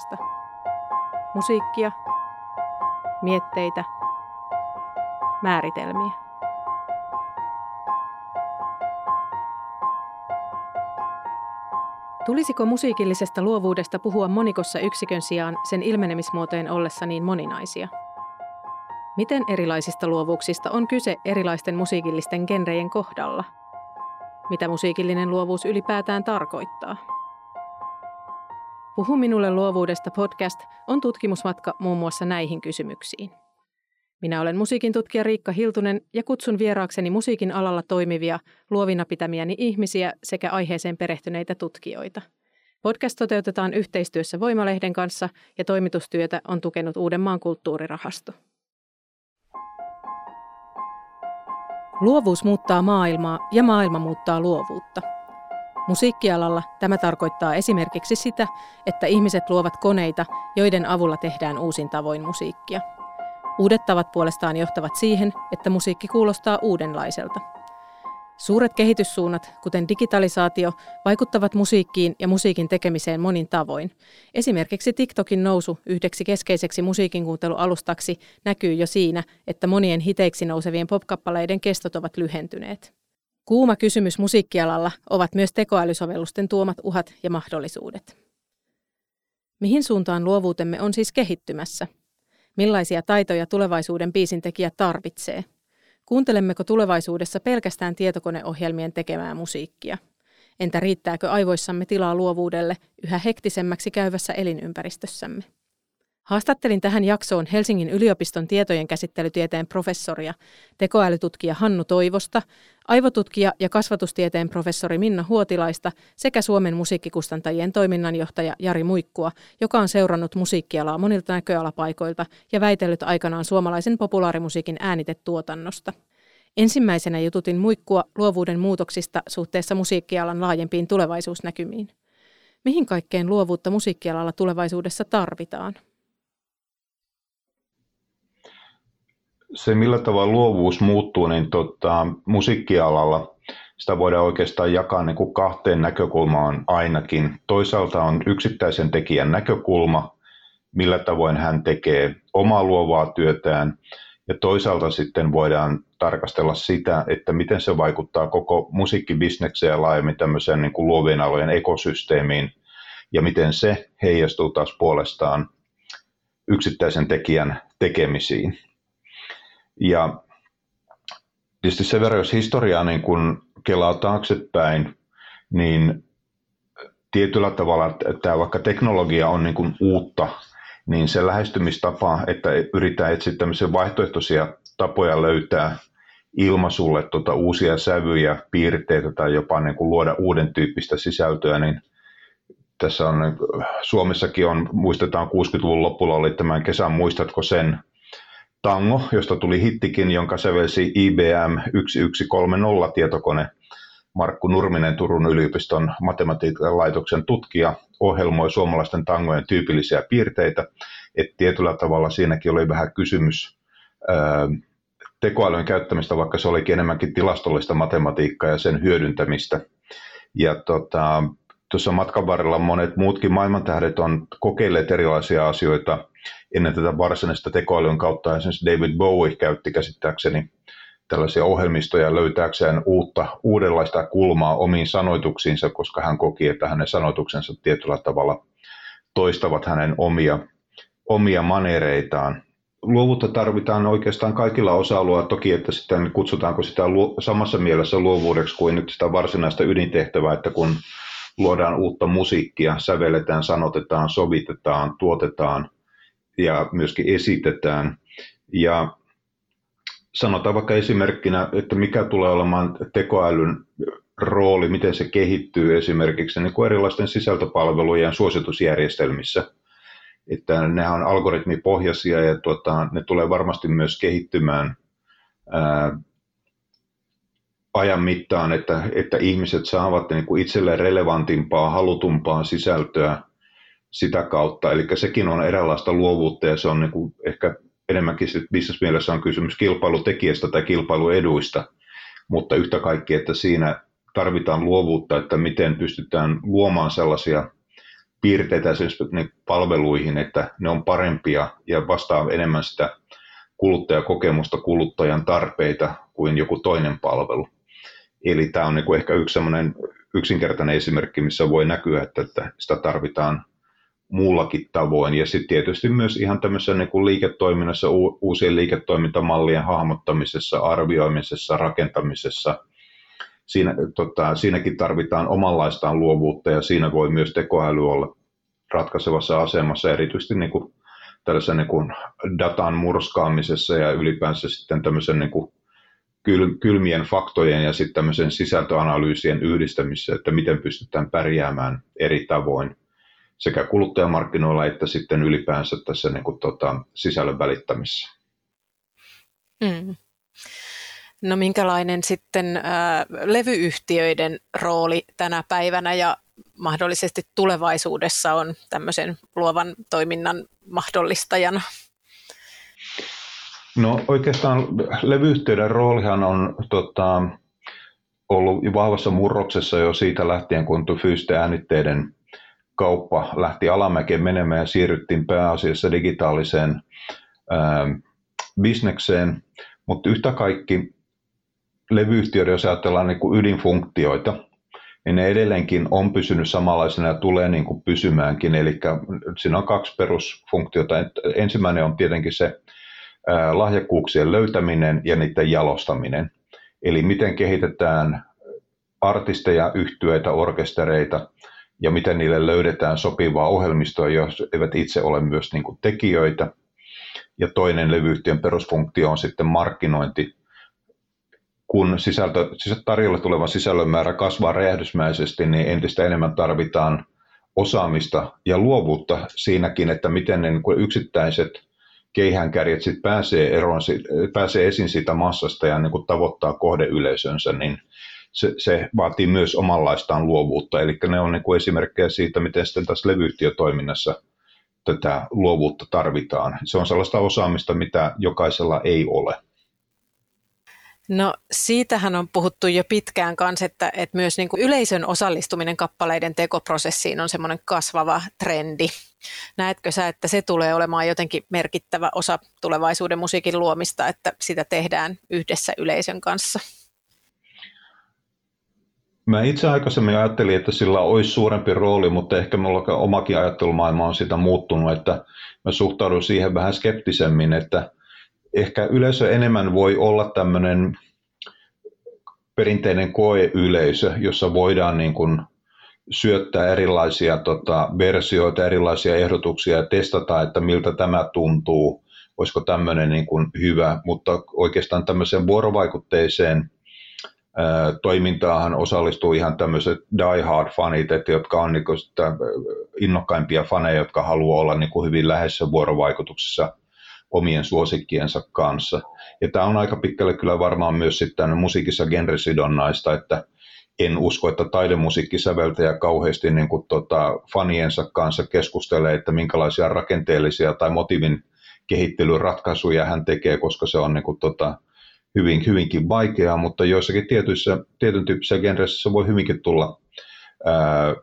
Luovuudesta. Musiikkia, mietteitä, määritelmiä. Tulisiko musiikillisesta luovuudesta puhua monikossa yksikön sijaan sen ilmenemismuotojen ollessa niin moninaisia? Miten erilaisista luovuuksista on kyse erilaisten musiikillisten genrejen kohdalla? Mitä musiikillinen luovuus ylipäätään tarkoittaa? Puhu minulle luovuudesta podcast on tutkimusmatka muun muassa näihin kysymyksiin. Minä olen musiikin tutkija Riikka Hiltunen ja kutsun vieraakseni musiikin alalla toimivia, luovina pitämiäni ihmisiä sekä aiheeseen perehtyneitä tutkijoita. Podcast toteutetaan yhteistyössä Voimalehden kanssa ja toimitustyötä on tukenut Uudenmaan kulttuurirahasto. Luovuus muuttaa maailmaa ja maailma muuttaa luovuutta. Musiikkialalla tämä tarkoittaa esimerkiksi sitä, että ihmiset luovat koneita, joiden avulla tehdään uusin tavoin musiikkia. Uudet tavat puolestaan johtavat siihen, että musiikki kuulostaa uudenlaiselta. Suuret kehityssuunnat, kuten digitalisaatio, vaikuttavat musiikkiin ja musiikin tekemiseen monin tavoin. Esimerkiksi TikTokin nousu yhdeksi keskeiseksi musiikin kuuntelualustaksi näkyy jo siinä, että monien hiteiksi nousevien popkappaleiden kestot ovat lyhentyneet. Kuuma kysymys musiikkialalla ovat myös tekoälysovellusten tuomat uhat ja mahdollisuudet. Mihin suuntaan luovuutemme on siis kehittymässä – Millaisia taitoja tulevaisuuden biisintekijä tarvitsee? Kuuntelemmeko tulevaisuudessa pelkästään tietokoneohjelmien tekemää musiikkia? Entä riittääkö aivoissamme tilaa luovuudelle yhä hektisemmäksi käyvässä elinympäristössämme? Haastattelin tähän jaksoon Helsingin yliopiston tietojen käsittelytieteen professoria, tekoälytutkija Hannu Toivosta, aivotutkija ja kasvatustieteen professori Minna Huotilaista sekä Suomen musiikkikustantajien toiminnanjohtaja Jari Muikkua, joka on seurannut musiikkialaa monilta näköalapaikoilta ja väitellyt aikanaan suomalaisen populaarimusiikin äänitetuotannosta. Ensimmäisenä jututin Muikkua luovuuden muutoksista suhteessa musiikkialan laajempiin tulevaisuusnäkymiin. Mihin kaikkeen luovuutta musiikkialalla tulevaisuudessa tarvitaan? Se, millä tavalla luovuus muuttuu, niin tota, musiikkialalla sitä voidaan oikeastaan jakaa niin kuin kahteen näkökulmaan ainakin. Toisaalta on yksittäisen tekijän näkökulma, millä tavoin hän tekee omaa luovaa työtään, ja toisaalta sitten voidaan tarkastella sitä, että miten se vaikuttaa koko musiikkibisnekseen ja laajemmin tämmöiseen niin kuin luovien alojen ekosysteemiin, ja miten se heijastuu taas puolestaan yksittäisen tekijän tekemisiin. Ja tietysti sen verran, jos historiaa niin kun kelaa taaksepäin, niin tietyllä tavalla, että vaikka teknologia on niin kuin uutta, niin se lähestymistapa, että yritetään etsiä tämmöisiä vaihtoehtoisia tapoja löytää ilmaisulle tuota uusia sävyjä, piirteitä tai jopa niin kuin luoda uuden tyyppistä sisältöä, niin tässä on, Suomessakin on, muistetaan 60-luvun lopulla oli tämän kesän, muistatko sen, Tango, josta tuli hittikin, jonka sävelsi IBM 1130 tietokone. Markku Nurminen, Turun yliopiston matematiikan laitoksen tutkija, ohjelmoi suomalaisten tangojen tyypillisiä piirteitä. Et tietyllä tavalla siinäkin oli vähän kysymys ää, tekoälyn käyttämistä, vaikka se olikin enemmänkin tilastollista matematiikkaa ja sen hyödyntämistä. Ja tota, tuossa matkan varrella monet muutkin maailmantähdet on kokeilleet erilaisia asioita ennen tätä varsinaista tekoälyn kautta. Esimerkiksi David Bowie käytti käsittääkseni tällaisia ohjelmistoja löytääkseen uutta, uudenlaista kulmaa omiin sanoituksiinsa, koska hän koki, että hänen sanoituksensa tietyllä tavalla toistavat hänen omia, omia manereitaan. Luovuutta tarvitaan oikeastaan kaikilla osa-alueilla, toki että sitten kutsutaanko sitä samassa mielessä luovuudeksi kuin nyt sitä varsinaista ydintehtävää, että kun luodaan uutta musiikkia, sävelletään, sanotetaan, sovitetaan, tuotetaan ja myöskin esitetään. Ja sanotaan vaikka esimerkkinä, että mikä tulee olemaan tekoälyn rooli, miten se kehittyy esimerkiksi niin kuin erilaisten sisältöpalvelujen suositusjärjestelmissä. Että ne on algoritmipohjaisia ja tuota, ne tulee varmasti myös kehittymään ää, ajan mittaan, että, että ihmiset saavat niin kuin itselleen relevantimpaa, halutumpaa sisältöä sitä kautta. Eli sekin on eräänlaista luovuutta ja se on niin kuin ehkä enemmänkin bisnesmielessä on kysymys kilpailutekijästä tai kilpailueduista, mutta yhtä kaikki, että siinä tarvitaan luovuutta, että miten pystytään luomaan sellaisia piirteitä esimerkiksi palveluihin, että ne on parempia ja vastaa enemmän sitä kuluttajakokemusta, kuluttajan tarpeita kuin joku toinen palvelu. Eli tämä on niin ehkä yksi yksinkertainen esimerkki, missä voi näkyä, että sitä tarvitaan muullakin tavoin. Ja sitten tietysti myös ihan tämmöisessä niin kuin liiketoiminnassa, uusien liiketoimintamallien hahmottamisessa, arvioimisessa, rakentamisessa. Siinä, tota, siinäkin tarvitaan omanlaistaan luovuutta ja siinä voi myös tekoäly olla ratkaisevassa asemassa, erityisesti niin kuin tällaisen niin kuin datan murskaamisessa ja ylipäänsä sitten tämmöisen niin kuin kylmien faktojen ja sitten tämmöisen sisältöanalyysien yhdistämisessä, että miten pystytään pärjäämään eri tavoin sekä kuluttajamarkkinoilla että sitten ylipäänsä tässä niin kuin, tota, sisällön välittämisessä. Mm. No minkälainen sitten äh, levyyhtiöiden rooli tänä päivänä ja mahdollisesti tulevaisuudessa on tämmöisen luovan toiminnan mahdollistajana? No oikeastaan levyyhtiöiden roolihan on tota, ollut vahvassa murroksessa jo siitä lähtien, kun fyysisten äänitteiden kauppa lähti alamäkeen menemään ja siirryttiin pääasiassa digitaaliseen ää, bisnekseen, mutta yhtä kaikki levyyhtiöiden, jos ajatellaan niin kuin ydinfunktioita, niin ne edelleenkin on pysynyt samanlaisena ja tulee niin kuin pysymäänkin. Eli siinä on kaksi perusfunktiota. Ensimmäinen on tietenkin se ää, lahjakkuuksien löytäminen ja niiden jalostaminen. Eli miten kehitetään artisteja, yhtyeitä, orkestereita – ja miten niille löydetään sopivaa ohjelmistoa, jos eivät itse ole myös niin kuin tekijöitä. Ja toinen levyyhtiön perusfunktio on sitten markkinointi. Kun sisältö, tarjolle tulevan sisällön määrä kasvaa räjähdysmäisesti, niin entistä enemmän tarvitaan osaamista ja luovuutta siinäkin, että miten ne niin yksittäiset keihäänkärjet sit pääsee, eroon, pääsee esiin siitä massasta ja niin kuin tavoittaa kohdeyleisönsä, niin se, se vaatii myös omanlaistaan luovuutta. Eli ne on niin kuin esimerkkejä siitä, miten sitten tässä levyyhtiötoiminnassa tätä luovuutta tarvitaan. Se on sellaista osaamista, mitä jokaisella ei ole. No siitähän on puhuttu jo pitkään kanssa, että, että myös niin kuin yleisön osallistuminen kappaleiden tekoprosessiin on semmoinen kasvava trendi. Näetkö sä, että se tulee olemaan jotenkin merkittävä osa tulevaisuuden musiikin luomista, että sitä tehdään yhdessä yleisön kanssa? Mä itse aikaisemmin ajattelin, että sillä olisi suurempi rooli, mutta ehkä mulla omakin ajattelumaailma on sitä muuttunut, että mä suhtaudun siihen vähän skeptisemmin, että ehkä yleisö enemmän voi olla tämmöinen perinteinen koeyleisö, jossa voidaan niin kuin syöttää erilaisia tota, versioita, erilaisia ehdotuksia ja testata, että miltä tämä tuntuu, olisiko tämmöinen niin kuin hyvä, mutta oikeastaan tämmöiseen vuorovaikutteiseen toimintaahan osallistuu ihan tämmöiset die-hard-fanit, että jotka on niin sitä innokkaimpia faneja, jotka haluaa olla niin kuin hyvin läheisessä vuorovaikutuksessa omien suosikkiensa kanssa. Ja tämä on aika pitkälle kyllä varmaan myös sitten musiikissa genresidonnaista, että en usko, että taidemusiikkisäveltäjä kauheasti niin kuin tota, faniensa kanssa keskustelee, että minkälaisia rakenteellisia tai motivin kehittelyratkaisuja hän tekee, koska se on niin kuin, tota, hyvin, hyvinkin vaikeaa, mutta joissakin tietyissä, tietyn tyyppisissä genreissä voi hyvinkin tulla ää,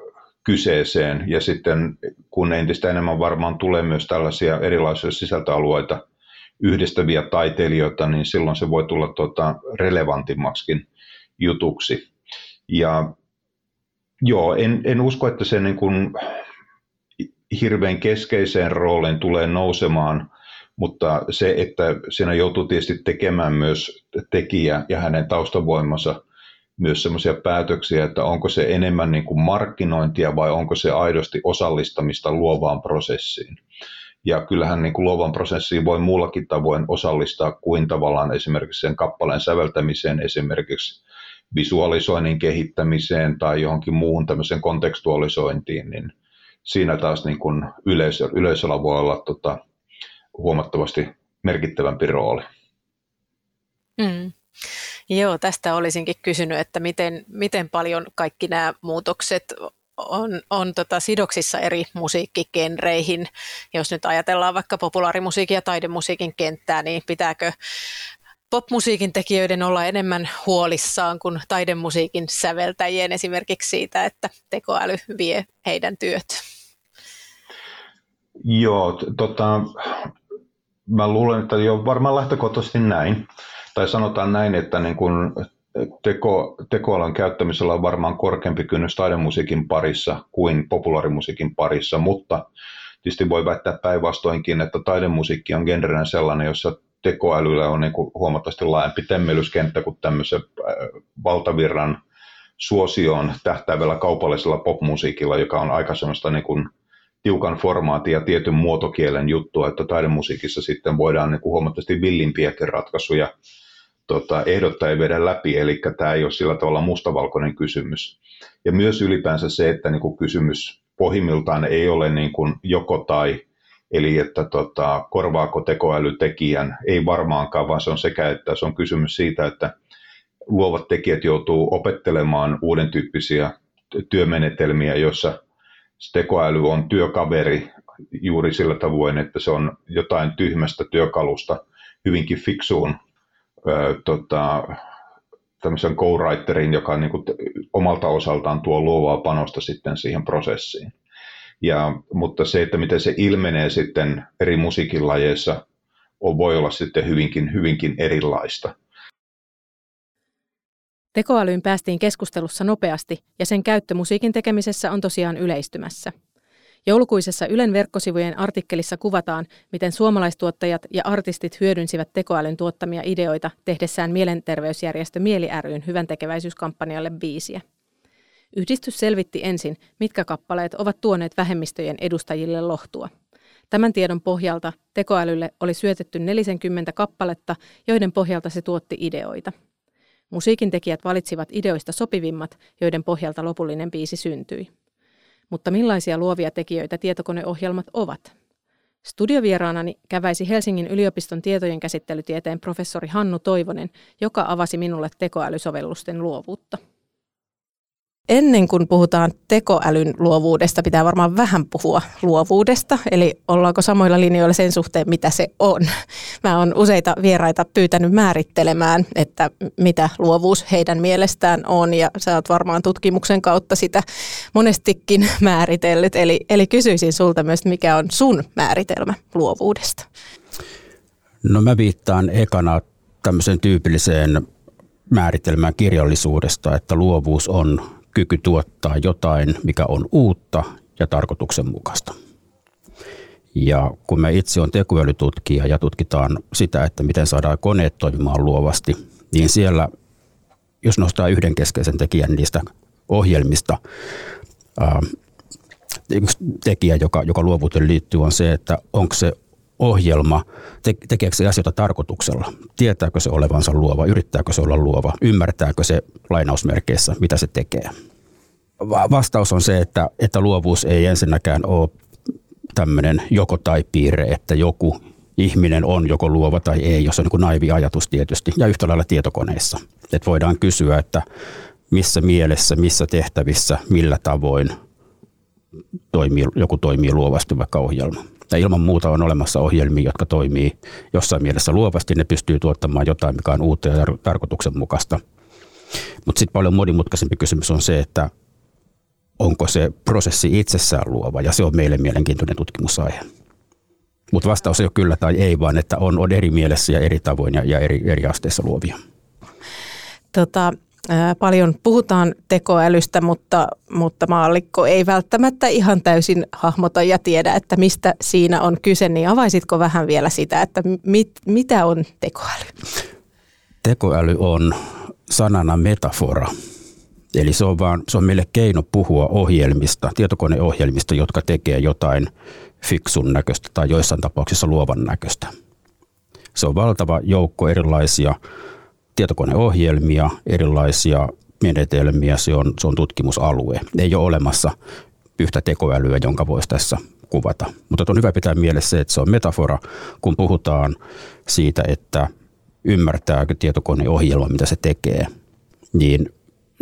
kyseeseen. Ja sitten kun entistä enemmän varmaan tulee myös tällaisia erilaisia sisältöalueita yhdistäviä taiteilijoita, niin silloin se voi tulla tuota, relevantimmaksikin jutuksi. Ja joo, en, en usko, että se niin kuin hirveän keskeiseen rooliin tulee nousemaan mutta se, että siinä joutuu tietysti tekemään myös tekijä ja hänen taustavoimansa myös sellaisia päätöksiä, että onko se enemmän niin kuin markkinointia vai onko se aidosti osallistamista luovaan prosessiin. Ja kyllähän niin kuin luovan prosessiin voi muullakin tavoin osallistaa kuin tavallaan esimerkiksi sen kappaleen säveltämiseen, esimerkiksi visualisoinnin kehittämiseen tai johonkin muuhun tämmöiseen kontekstualisointiin, niin siinä taas niin kuin yleisö, yleisöllä voi olla tota, huomattavasti merkittävämpi rooli. Mm. Joo, tästä olisinkin kysynyt, että miten, miten paljon kaikki nämä muutokset on, on tota sidoksissa eri musiikkigenreihin. Jos nyt ajatellaan vaikka populaarimusiikin ja taidemusiikin kenttää, niin pitääkö popmusiikin tekijöiden olla enemmän huolissaan kuin taidemusiikin säveltäjien esimerkiksi siitä, että tekoäly vie heidän työt? Joo, tota, mä luulen, että jo varmaan lähtökohtaisesti näin. Tai sanotaan näin, että niin kun teko, tekoalan käyttämisellä on varmaan korkeampi kynnys taidemusiikin parissa kuin populaarimusiikin parissa, mutta tietysti voi väittää päinvastoinkin, että taidemusiikki on genrenä sellainen, jossa tekoälyllä on niin huomattavasti laajempi temmelyskenttä kuin tämmöisen äh, valtavirran suosioon tähtäävällä kaupallisella popmusiikilla, joka on aika semmoista niin tiukan formaatin ja tietyn muotokielen juttua, että taidemusiikissa sitten voidaan niin kuin huomattavasti villimpiäkin ratkaisuja tota, ehdottaa ja viedä läpi, eli tämä ei ole sillä tavalla mustavalkoinen kysymys. Ja myös ylipäänsä se, että niin kuin kysymys pohjimmiltaan ei ole niin kuin joko tai, eli että tota, korvaako tekoäly tekijän, ei varmaankaan, vaan se on sekä, että se on kysymys siitä, että luovat tekijät joutuu opettelemaan uuden tyyppisiä työmenetelmiä, joissa tekoäly on työkaveri juuri sillä tavoin, että se on jotain tyhmästä työkalusta hyvinkin fiksuun tota, tämmöisen co-writerin, joka niin kuin omalta osaltaan tuo luovaa panosta sitten siihen prosessiin. Ja, mutta se, että miten se ilmenee sitten eri musiikinlajeissa, on, voi olla sitten hyvinkin, hyvinkin erilaista. Tekoälyyn päästiin keskustelussa nopeasti ja sen käyttö musiikin tekemisessä on tosiaan yleistymässä – Joulukuisessa Ylen verkkosivujen artikkelissa kuvataan, miten suomalaistuottajat ja artistit hyödynsivät tekoälyn tuottamia ideoita tehdessään mielenterveysjärjestö Mieli ryn hyvän tekeväisyyskampanjalle biisiä. Yhdistys selvitti ensin, mitkä kappaleet ovat tuoneet vähemmistöjen edustajille lohtua. Tämän tiedon pohjalta tekoälylle oli syötetty 40 kappaletta, joiden pohjalta se tuotti ideoita. Musiikin tekijät valitsivat ideoista sopivimmat, joiden pohjalta lopullinen biisi syntyi. Mutta millaisia luovia tekijöitä tietokoneohjelmat ovat? Studiovieraanani käväisi Helsingin yliopiston tietojen käsittelytieteen professori Hannu Toivonen, joka avasi minulle tekoälysovellusten luovuutta. Ennen kuin puhutaan tekoälyn luovuudesta, pitää varmaan vähän puhua luovuudesta, eli ollaanko samoilla linjoilla sen suhteen, mitä se on. Mä oon useita vieraita pyytänyt määrittelemään, että mitä luovuus heidän mielestään on, ja sä oot varmaan tutkimuksen kautta sitä monestikin määritellyt, eli, eli kysyisin sulta myös, mikä on sun määritelmä luovuudesta? No mä viittaan ekana tämmöiseen tyypilliseen määritelmään kirjallisuudesta, että luovuus on kyky tuottaa jotain, mikä on uutta ja tarkoituksenmukaista. Ja kun me itse on tekoälytutkija ja tutkitaan sitä, että miten saadaan koneet toimimaan luovasti, niin siellä, jos nostaa yhden keskeisen tekijän niistä ohjelmista, ää, yksi tekijä, joka, joka luovuuteen liittyy, on se, että onko se ohjelma, te, tekeekö se asioita tarkoituksella? Tietääkö se olevansa luova? Yrittääkö se olla luova? Ymmärtääkö se lainausmerkeissä, mitä se tekee? Vastaus on se, että, että luovuus ei ensinnäkään ole tämmöinen joko tai piirre, että joku ihminen on joko luova tai ei, jos on niin naivi ajatus tietysti, ja yhtä lailla tietokoneissa. Et voidaan kysyä, että missä mielessä, missä tehtävissä, millä tavoin toimii, joku toimii luovasti vaikka ohjelma. Ja ilman muuta on olemassa ohjelmia, jotka toimii jossain mielessä luovasti. Ne pystyy tuottamaan jotain, mikä on uutta ja tarkoituksenmukaista. Mutta sitten paljon monimutkaisempi kysymys on se, että onko se prosessi itsessään luova, ja se on meille mielenkiintoinen tutkimusaihe. Mutta vastaus ei ole kyllä tai ei, vaan että on, on eri mielessä ja eri tavoin ja, ja eri, eri asteissa luovia. Tota, Paljon puhutaan tekoälystä, mutta, mutta maallikko ei välttämättä ihan täysin hahmota ja tiedä, että mistä siinä on kyse. Niin avaisitko vähän vielä sitä, että mit, mitä on tekoäly? Tekoäly on sanana metafora. Eli se on, vaan, se on meille keino puhua ohjelmista, tietokoneohjelmista, jotka tekee jotain fiksun näköistä tai joissain tapauksissa luovan näköistä. Se on valtava joukko erilaisia tietokoneohjelmia, erilaisia menetelmiä, se on, se on tutkimusalue. Ei ole olemassa yhtä tekoälyä, jonka voisi tässä kuvata. Mutta on hyvä pitää mielessä se, että se on metafora, kun puhutaan siitä, että ymmärtääkö tietokoneohjelma, mitä se tekee, niin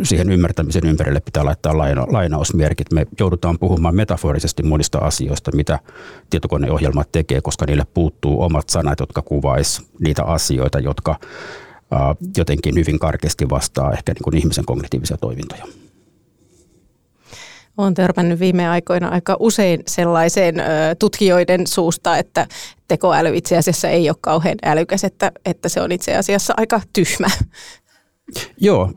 siihen ymmärtämisen ympärille pitää laittaa laina, lainausmerkit. Me joudutaan puhumaan metaforisesti monista asioista, mitä tietokoneohjelmat tekee, koska niille puuttuu omat sanat, jotka kuvais niitä asioita, jotka jotenkin hyvin karkeasti vastaa ehkä niin kuin ihmisen kognitiivisia toimintoja. Olen törmännyt viime aikoina aika usein sellaiseen tutkijoiden suusta, että tekoäly itse asiassa ei ole kauhean älykäs, että, että se on itse asiassa aika tyhmä. Joo,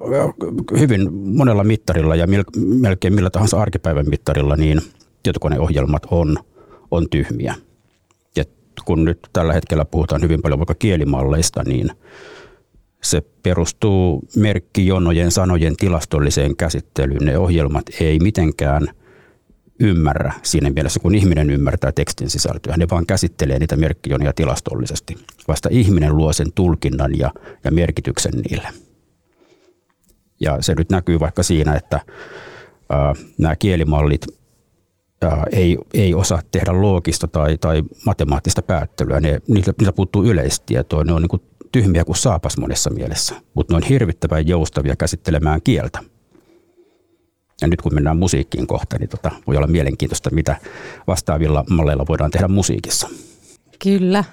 hyvin monella mittarilla ja melkein millä tahansa arkipäivän mittarilla, niin tietokoneohjelmat on, on tyhmiä. Ja kun nyt tällä hetkellä puhutaan hyvin paljon vaikka kielimalleista, niin se perustuu merkkijonojen sanojen tilastolliseen käsittelyyn. Ne ohjelmat ei mitenkään ymmärrä siinä mielessä, kun ihminen ymmärtää tekstin sisältöä. Ne vaan käsittelee niitä merkkijonoja tilastollisesti. Vasta ihminen luo sen tulkinnan ja, ja merkityksen niille. Ja se nyt näkyy vaikka siinä, että ää, nämä kielimallit ää, ei, ei osaa tehdä loogista tai, tai matemaattista päättelyä. Ne, niiltä, niiltä puuttuu yleistietoa. Ne on niin tyhmiä kuin saapas monessa mielessä, mutta ne on hirvittävän joustavia käsittelemään kieltä. Ja nyt kun mennään musiikkiin kohta, niin tota, voi olla mielenkiintoista, mitä vastaavilla malleilla voidaan tehdä musiikissa. Kyllä.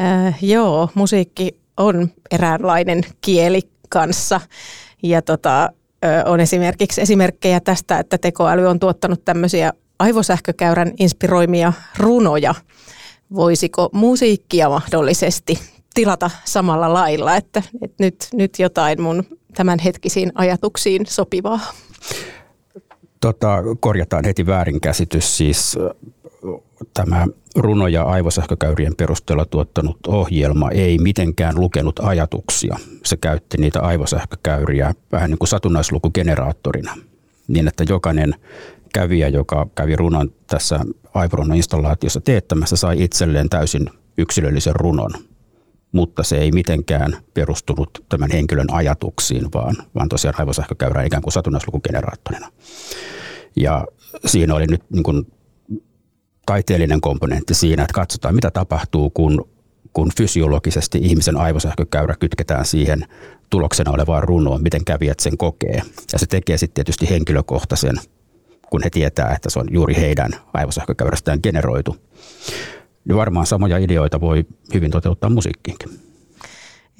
Äh, joo, musiikki on eräänlainen kieli kanssa. Ja tota, on esimerkiksi esimerkkejä tästä, että tekoäly on tuottanut tämmöisiä aivosähkökäyrän inspiroimia runoja. Voisiko musiikkia mahdollisesti tilata samalla lailla, että, että nyt, nyt jotain mun tämänhetkisiin ajatuksiin sopivaa? Tota, korjataan heti väärinkäsitys. Siis tämä runo- ja aivosähkökäyrien perusteella tuottanut ohjelma ei mitenkään lukenut ajatuksia. Se käytti niitä aivosähkökäyriä vähän niin kuin satunnaislukugeneraattorina. Niin, että jokainen kävijä, joka kävi runon tässä aivorunoinstallaatiossa teettämässä, sai itselleen täysin yksilöllisen runon. Mutta se ei mitenkään perustunut tämän henkilön ajatuksiin, vaan, vaan tosiaan aivosähkökäyrä ikään kuin satunnaislukugeneraattorina. Ja siinä oli nyt niin kuin taiteellinen komponentti siinä, että katsotaan mitä tapahtuu, kun, kun fysiologisesti ihmisen aivosähkökäyrä kytketään siihen tuloksena olevaan runoon, miten kävijät sen kokee. Ja se tekee sitten tietysti henkilökohtaisen, kun he tietää, että se on juuri heidän aivosähkökäyrästään generoitu. Niin varmaan samoja ideoita voi hyvin toteuttaa musiikkiinkin.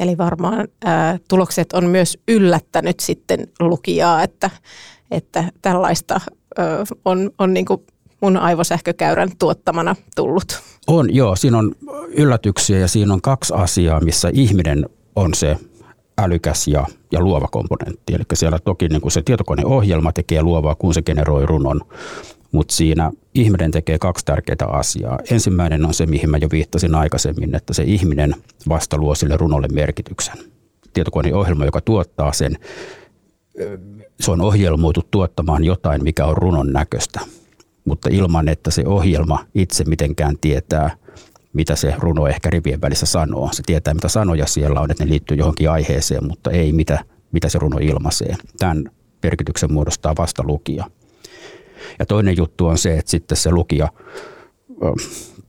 Eli varmaan ää, tulokset on myös yllättänyt sitten lukijaa, että, että tällaista ää, on, on niin kuin mun aivosähkökäyrän tuottamana tullut. On, joo. Siinä on yllätyksiä ja siinä on kaksi asiaa, missä ihminen on se älykäs ja, ja luova komponentti. Eli siellä toki niin kuin se tietokoneohjelma tekee luovaa, kun se generoi runon. Mutta siinä ihminen tekee kaksi tärkeää asiaa. Ensimmäinen on se, mihin mä jo viittasin aikaisemmin, että se ihminen vasta luo sille runolle merkityksen. Tietokoneohjelma, joka tuottaa sen, se on ohjelmoitu tuottamaan jotain, mikä on runon näköistä mutta ilman, että se ohjelma itse mitenkään tietää, mitä se runo ehkä rivien välissä sanoo. Se tietää, mitä sanoja siellä on, että ne liittyy johonkin aiheeseen, mutta ei mitä, mitä se runo ilmaisee. Tämän merkityksen muodostaa vasta lukija. Ja toinen juttu on se, että sitten se lukija,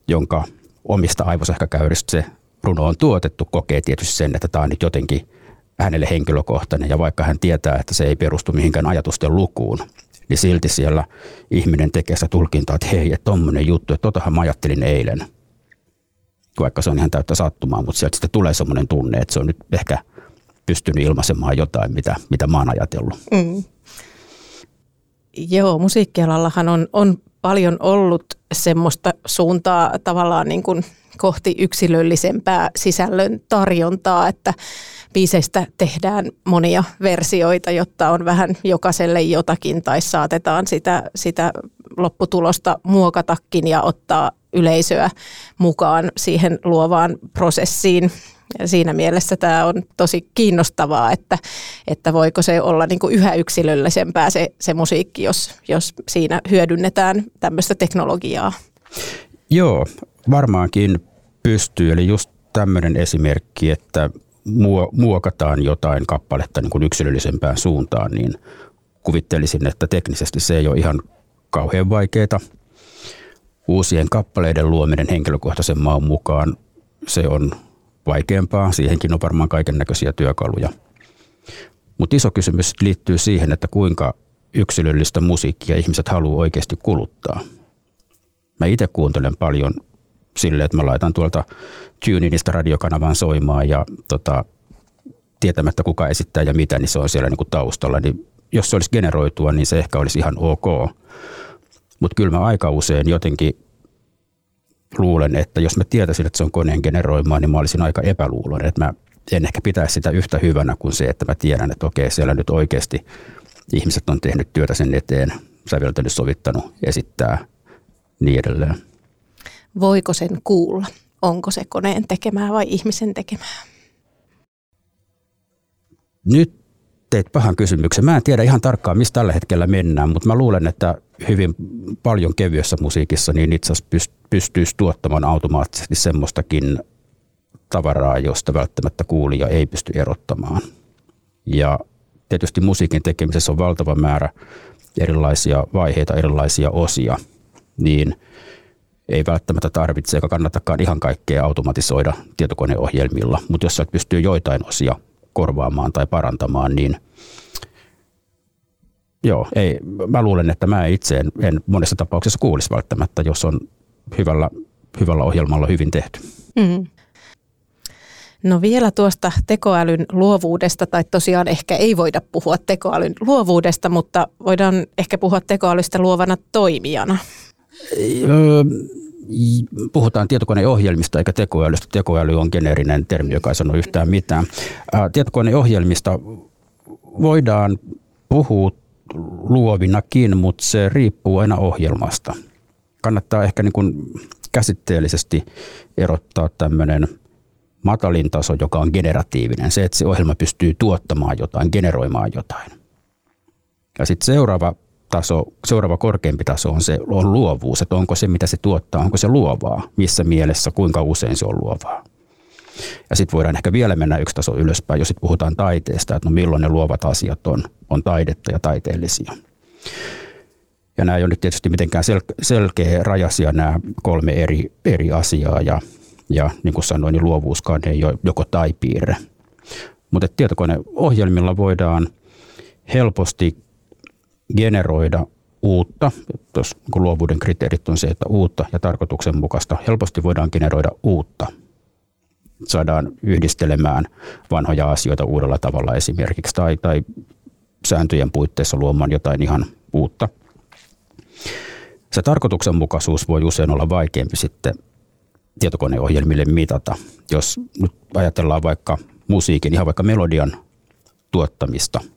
jonka omista aivosähkökäyristä se runo on tuotettu, kokee tietysti sen, että tämä on nyt jotenkin hänelle henkilökohtainen. Ja vaikka hän tietää, että se ei perustu mihinkään ajatusten lukuun, niin silti siellä ihminen tekee sitä tulkintaa, että hei, että tommonen juttu, että totahan mä ajattelin eilen. Vaikka se on ihan täyttä sattumaa, mutta sieltä sitten tulee semmoinen tunne, että se on nyt ehkä pystynyt ilmaisemaan jotain, mitä, mitä mä oon ajatellut. Mm. Joo, musiikkialallahan on, on paljon ollut semmoista suuntaa tavallaan niin kuin kohti yksilöllisempää sisällön tarjontaa, että biiseistä tehdään monia versioita, jotta on vähän jokaiselle jotakin tai saatetaan sitä, sitä lopputulosta muokatakin ja ottaa yleisöä mukaan siihen luovaan prosessiin. Ja siinä mielessä tämä on tosi kiinnostavaa, että, että voiko se olla niin kuin yhä yksilöllisempää se, se musiikki, jos, jos siinä hyödynnetään tämmöistä teknologiaa. Joo, varmaankin pystyy. Eli just tämmöinen esimerkki, että muokataan jotain kappaletta niin kuin yksilöllisempään suuntaan, niin kuvittelisin, että teknisesti se ei ole ihan kauhean vaikeaa. Uusien kappaleiden luominen henkilökohtaisen maun mukaan, se on vaikeampaa. Siihenkin on varmaan kaiken näköisiä työkaluja. Mutta iso kysymys liittyy siihen, että kuinka yksilöllistä musiikkia ihmiset haluaa oikeasti kuluttaa. Mä itse kuuntelen paljon sille, että mä laitan tuolta TuneInista radiokanavan soimaan ja tota, tietämättä kuka esittää ja mitä, niin se on siellä niin kuin taustalla. Niin jos se olisi generoitua, niin se ehkä olisi ihan ok. Mutta kyllä mä aika usein jotenkin luulen, että jos mä tietäisin, että se on koneen generoimaa, niin mä olisin aika epäluuloinen. Että mä en ehkä pitäisi sitä yhtä hyvänä kuin se, että mä tiedän, että okei, siellä nyt oikeasti ihmiset on tehnyt työtä sen eteen, säveltänyt, sovittanut, esittää, niin edelleen. Voiko sen kuulla? Onko se koneen tekemää vai ihmisen tekemää? Nyt teit pahan kysymyksen. Mä en tiedä ihan tarkkaan, mistä tällä hetkellä mennään, mutta mä luulen, että hyvin paljon kevyessä musiikissa niin itse asiassa pystyisi tuottamaan automaattisesti semmoistakin tavaraa, josta välttämättä kuulija ei pysty erottamaan. Ja tietysti musiikin tekemisessä on valtava määrä erilaisia vaiheita, erilaisia osia, niin ei välttämättä tarvitse eikä kannatakaan ihan kaikkea automatisoida tietokoneohjelmilla, mutta jos sä pystyy joitain osia korvaamaan tai parantamaan, niin joo, ei, mä luulen, että mä itse en, en monessa tapauksessa kuulisi välttämättä, jos on hyvällä, hyvällä ohjelmalla hyvin tehty. Mm. No vielä tuosta tekoälyn luovuudesta, tai tosiaan ehkä ei voida puhua tekoälyn luovuudesta, mutta voidaan ehkä puhua tekoälystä luovana toimijana. Öö, puhutaan tietokoneohjelmista eikä tekoälystä. Tekoäly on geneerinen termi, joka ei sano yhtään mitään. Tietokoneohjelmista voidaan puhua luovinakin, mutta se riippuu aina ohjelmasta. Kannattaa ehkä niin kuin käsitteellisesti erottaa tämmöinen matalin taso, joka on generatiivinen. Se, että se ohjelma pystyy tuottamaan jotain, generoimaan jotain. Ja sitten seuraava taso, seuraava korkeampi taso on se on luovuus, että onko se, mitä se tuottaa, onko se luovaa, missä mielessä, kuinka usein se on luovaa. Ja sitten voidaan ehkä vielä mennä yksi taso ylöspäin, jos sit puhutaan taiteesta, että no milloin ne luovat asiat on, on taidetta ja taiteellisia. Ja nämä ei ole nyt tietysti mitenkään sel- selkeä rajasia nämä kolme eri, eri asiaa ja, ja niin kuin sanoin, niin luovuuskaan ei ole joko tai piirre. Mutta tietokoneohjelmilla voidaan helposti generoida uutta, jos luovuuden kriteerit on se, että uutta ja tarkoituksenmukaista, helposti voidaan generoida uutta. Saadaan yhdistelemään vanhoja asioita uudella tavalla esimerkiksi tai, tai sääntöjen puitteissa luomaan jotain ihan uutta. Se tarkoituksenmukaisuus voi usein olla vaikeampi sitten tietokoneohjelmille mitata. Jos nyt ajatellaan vaikka musiikin, ihan vaikka melodian tuottamista –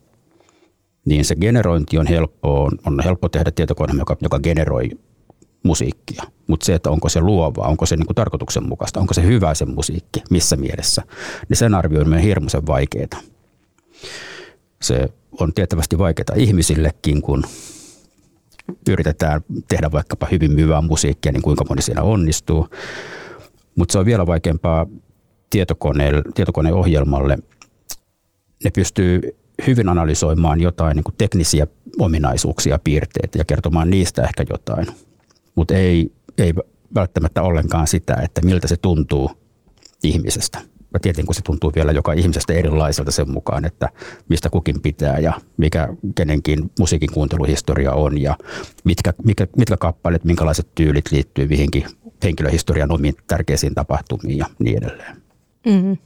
niin se generointi on helppo, on, helppo tehdä tietokone, joka, joka generoi musiikkia. Mutta se, että onko se luovaa, onko se niinku tarkoituksenmukaista, onko se hyvä se musiikki, missä mielessä, niin sen arvioiminen on hirmuisen vaikeaa. Se on tiettävästi vaikeaa ihmisillekin, kun yritetään tehdä vaikkapa hyvin myyvää musiikkia, niin kuinka moni siinä onnistuu. Mutta se on vielä vaikeampaa tietokoneohjelmalle. Ne pystyy hyvin analysoimaan jotain niin kuin teknisiä ominaisuuksia, piirteitä ja kertomaan niistä ehkä jotain, mutta ei, ei välttämättä ollenkaan sitä, että miltä se tuntuu ihmisestä. Ja tietenkin kun se tuntuu vielä joka ihmisestä erilaiselta sen mukaan, että mistä kukin pitää ja mikä kenenkin musiikin kuunteluhistoria on ja mitkä, mitkä, mitkä kappaleet, minkälaiset tyylit liittyy mihinkin henkilöhistorian omiin tärkeisiin tapahtumiin ja niin edelleen. Mm-hmm.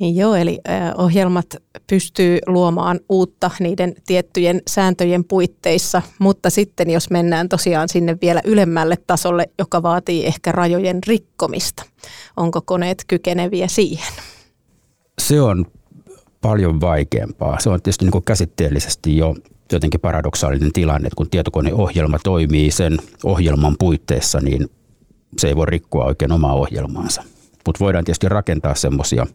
Joo, eli ohjelmat pystyy luomaan uutta niiden tiettyjen sääntöjen puitteissa, mutta sitten jos mennään tosiaan sinne vielä ylemmälle tasolle, joka vaatii ehkä rajojen rikkomista, onko koneet kykeneviä siihen? Se on paljon vaikeampaa. Se on tietysti niin käsitteellisesti jo jotenkin paradoksaalinen tilanne, että kun tietokoneohjelma toimii sen ohjelman puitteissa, niin se ei voi rikkoa oikein omaa ohjelmaansa. Mutta voidaan tietysti rakentaa semmoisia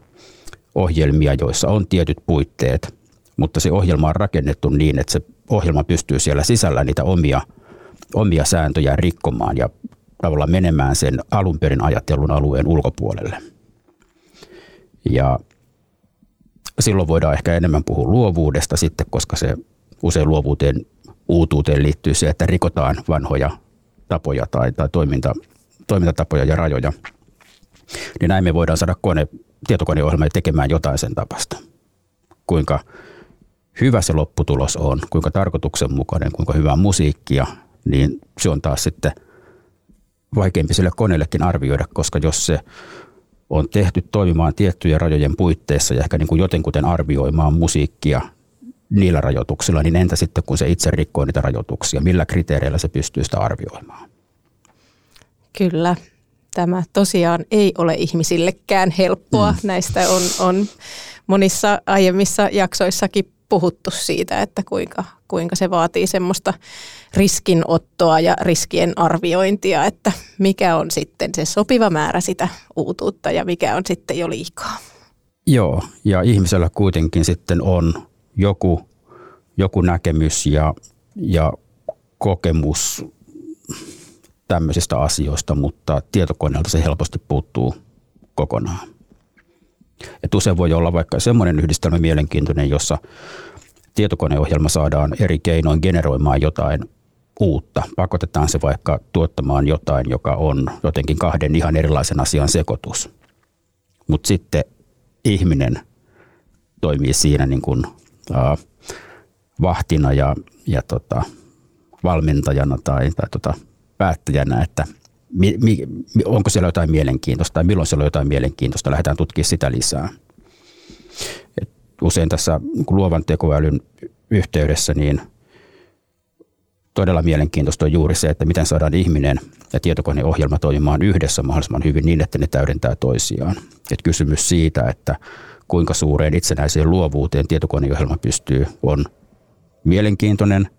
ohjelmia, joissa on tietyt puitteet, mutta se ohjelma on rakennettu niin, että se ohjelma pystyy siellä sisällä niitä omia omia sääntöjä rikkomaan ja tavallaan menemään sen alun perin ajattelun alueen ulkopuolelle. Ja silloin voidaan ehkä enemmän puhua luovuudesta sitten, koska se usein luovuuteen, uutuuteen liittyy se, että rikotaan vanhoja tapoja tai, tai toiminta, toimintatapoja ja rajoja. Niin näin me voidaan saada kone, tietokoneohjelma tekemään jotain sen tapasta. Kuinka hyvä se lopputulos on, kuinka tarkoituksenmukainen, kuinka hyvää musiikkia, niin se on taas sitten vaikeampi sille koneellekin arvioida, koska jos se on tehty toimimaan tiettyjen rajojen puitteissa ja ehkä niin kuin jotenkuten arvioimaan musiikkia niillä rajoituksilla, niin entä sitten kun se itse rikkoo niitä rajoituksia, millä kriteereillä se pystyy sitä arvioimaan? Kyllä, tämä tosiaan ei ole ihmisillekään helppoa. Mm. Näistä on, on monissa aiemmissa jaksoissakin puhuttu siitä, että kuinka, kuinka se vaatii semmoista riskinottoa ja riskien arviointia, että mikä on sitten se sopiva määrä sitä uutuutta ja mikä on sitten jo liikaa. Joo, ja ihmisellä kuitenkin sitten on joku, joku näkemys ja, ja kokemus tämmöisistä asioista, mutta tietokoneelta se helposti puuttuu kokonaan. Et usein voi olla vaikka semmoinen yhdistelmä mielenkiintoinen, jossa tietokoneohjelma saadaan eri keinoin generoimaan jotain uutta. Pakotetaan se vaikka tuottamaan jotain, joka on jotenkin kahden ihan erilaisen asian sekoitus. Mutta sitten ihminen toimii siinä niin kuin, äh, vahtina ja, ja tota, valmentajana tai, tai tota, päättäjänä, että mi, mi, onko siellä jotain mielenkiintoista tai milloin siellä on jotain mielenkiintoista, lähdetään tutkimaan sitä lisää. Et usein tässä luovan tekoälyn yhteydessä niin todella mielenkiintoista on juuri se, että miten saadaan ihminen ja tietokoneohjelma toimimaan yhdessä mahdollisimman hyvin niin, että ne täydentää toisiaan. Et kysymys siitä, että kuinka suureen itsenäiseen luovuuteen tietokoneohjelma pystyy, on mielenkiintoinen,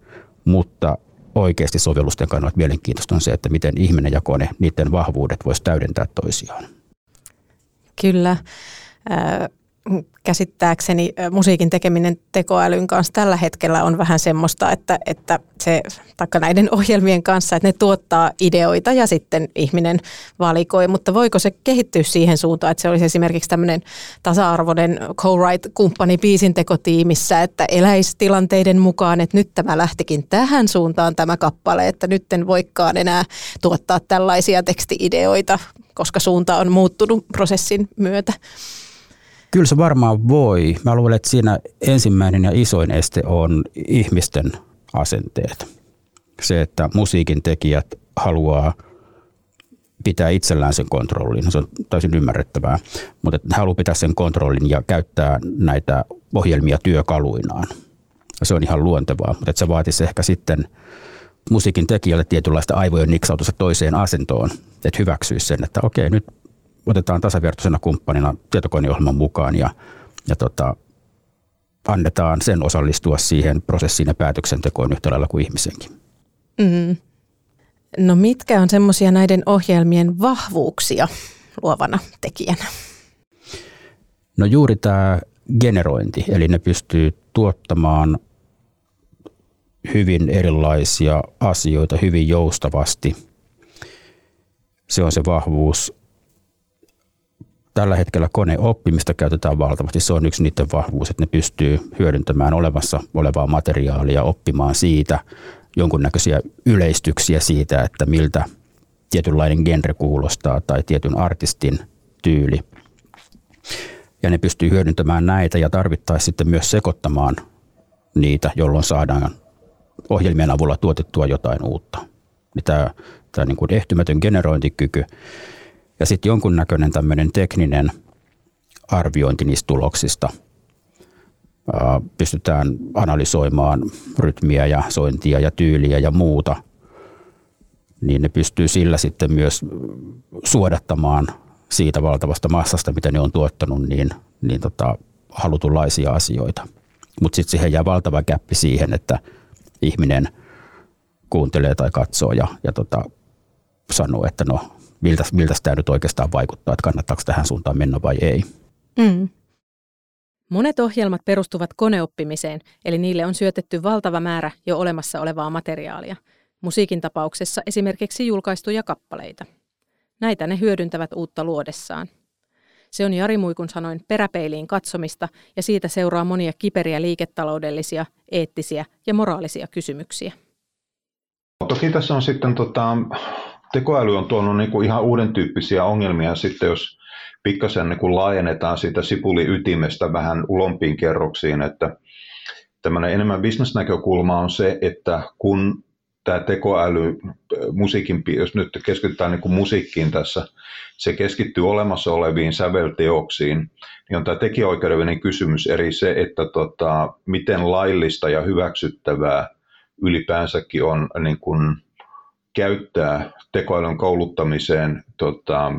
mutta oikeasti sovellusten kannalta mielenkiintoista on se, että miten ihminen ja kone, niiden vahvuudet voisi täydentää toisiaan. Kyllä käsittääkseni musiikin tekeminen tekoälyn kanssa tällä hetkellä on vähän semmoista, että, että se, taikka näiden ohjelmien kanssa, että ne tuottaa ideoita ja sitten ihminen valikoi, mutta voiko se kehittyä siihen suuntaan, että se olisi esimerkiksi tämmöinen tasa-arvoinen co-write-kumppani biisintekotiimissä, että eläisi tilanteiden mukaan, että nyt tämä lähtikin tähän suuntaan tämä kappale, että nyt en voikaan enää tuottaa tällaisia tekstiideoita, koska suunta on muuttunut prosessin myötä. Kyllä se varmaan voi. Mä luulen, että siinä ensimmäinen ja isoin este on ihmisten asenteet. Se, että musiikin tekijät haluaa pitää itsellään sen kontrollin. Se on täysin ymmärrettävää, mutta he haluaa pitää sen kontrollin ja käyttää näitä ohjelmia työkaluinaan. Se on ihan luontevaa, mutta se vaatisi ehkä sitten musiikin tekijälle tietynlaista aivojen niksautusta toiseen asentoon, että hyväksyisi sen, että okei, nyt otetaan tasavertaisena kumppanina tietokoneohjelman mukaan ja, ja tota, annetaan sen osallistua siihen prosessiin ja päätöksentekoon yhtä lailla kuin ihmisenkin. Mm. No mitkä on semmoisia näiden ohjelmien vahvuuksia luovana tekijänä? No juuri tämä generointi, eli ne pystyy tuottamaan hyvin erilaisia asioita hyvin joustavasti. Se on se vahvuus tällä hetkellä koneoppimista käytetään valtavasti. Se on yksi niiden vahvuus, että ne pystyy hyödyntämään olemassa olevaa materiaalia, oppimaan siitä jonkunnäköisiä yleistyksiä siitä, että miltä tietynlainen genre kuulostaa tai tietyn artistin tyyli. Ja ne pystyy hyödyntämään näitä ja tarvittaessa sitten myös sekoittamaan niitä, jolloin saadaan ohjelmien avulla tuotettua jotain uutta. Tämä, tämä niin kuin ehtymätön generointikyky ja sitten jonkunnäköinen tämmöinen tekninen arviointi niistä tuloksista. Pystytään analysoimaan rytmiä ja sointia ja tyyliä ja muuta, niin ne pystyy sillä sitten myös suodattamaan siitä valtavasta massasta, mitä ne on tuottanut, niin, niin tota, halutunlaisia asioita. Mutta sitten siihen jää valtava käppi siihen, että ihminen kuuntelee tai katsoo ja, ja tota, sanoo, että no miltä, miltä tämä nyt oikeastaan vaikuttaa, että kannattaako tähän suuntaan mennä vai ei. Mm. Monet ohjelmat perustuvat koneoppimiseen, eli niille on syötetty valtava määrä jo olemassa olevaa materiaalia. musiikin tapauksessa esimerkiksi julkaistuja kappaleita. Näitä ne hyödyntävät uutta luodessaan. Se on Jari Muikun sanoin peräpeiliin katsomista ja siitä seuraa monia kiperiä liiketaloudellisia, eettisiä ja moraalisia kysymyksiä. Toki tässä on sitten tota, tekoäly on tuonut niin kuin ihan uuden tyyppisiä ongelmia. Sitten, jos pikkasen niin kuin laajennetaan siitä sipuli ytimestä vähän ulompiin kerroksiin, että tämmöinen enemmän bisnesnäkökulma on se, että kun tämä tekoäly, musiikin, jos nyt keskitytään niin kuin musiikkiin tässä, se keskittyy olemassa oleviin sävelteoksiin, niin on tämä tekijäoikeudellinen kysymys eri se, että tota, miten laillista ja hyväksyttävää ylipäänsäkin on niin kuin käyttää tekoälyn kouluttamiseen tota,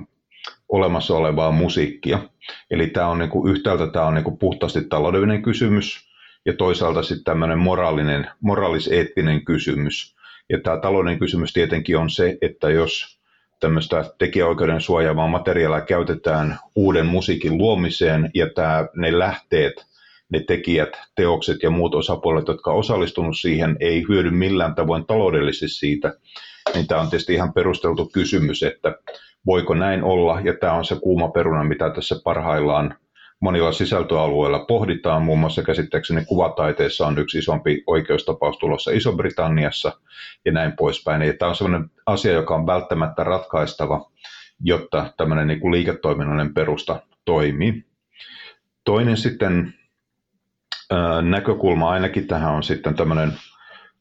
olemassa olevaa musiikkia. Eli tämä on niin kuin, yhtäältä tämä on niin kuin puhtaasti taloudellinen kysymys ja toisaalta sitten tämmöinen moraalinen, moraaliseettinen kysymys. Ja tämä taloudellinen kysymys tietenkin on se, että jos tämmöistä tekijäoikeuden suojaavaa materiaalia käytetään uuden musiikin luomiseen ja tämä, ne lähteet, ne tekijät, teokset ja muut osapuolet, jotka on osallistunut siihen, ei hyödy millään tavoin taloudellisesti siitä, niin tämä on tietysti ihan perusteltu kysymys, että voiko näin olla, ja tämä on se kuuma peruna, mitä tässä parhaillaan monilla sisältöalueilla pohditaan, muun muassa käsittääkseni kuvataiteessa on yksi isompi oikeustapaus tulossa Iso-Britanniassa ja näin poispäin. Ja tämä on sellainen asia, joka on välttämättä ratkaistava, jotta tämmöinen niin kuin liiketoiminnallinen perusta toimii. Toinen sitten näkökulma ainakin tähän on sitten tämmöinen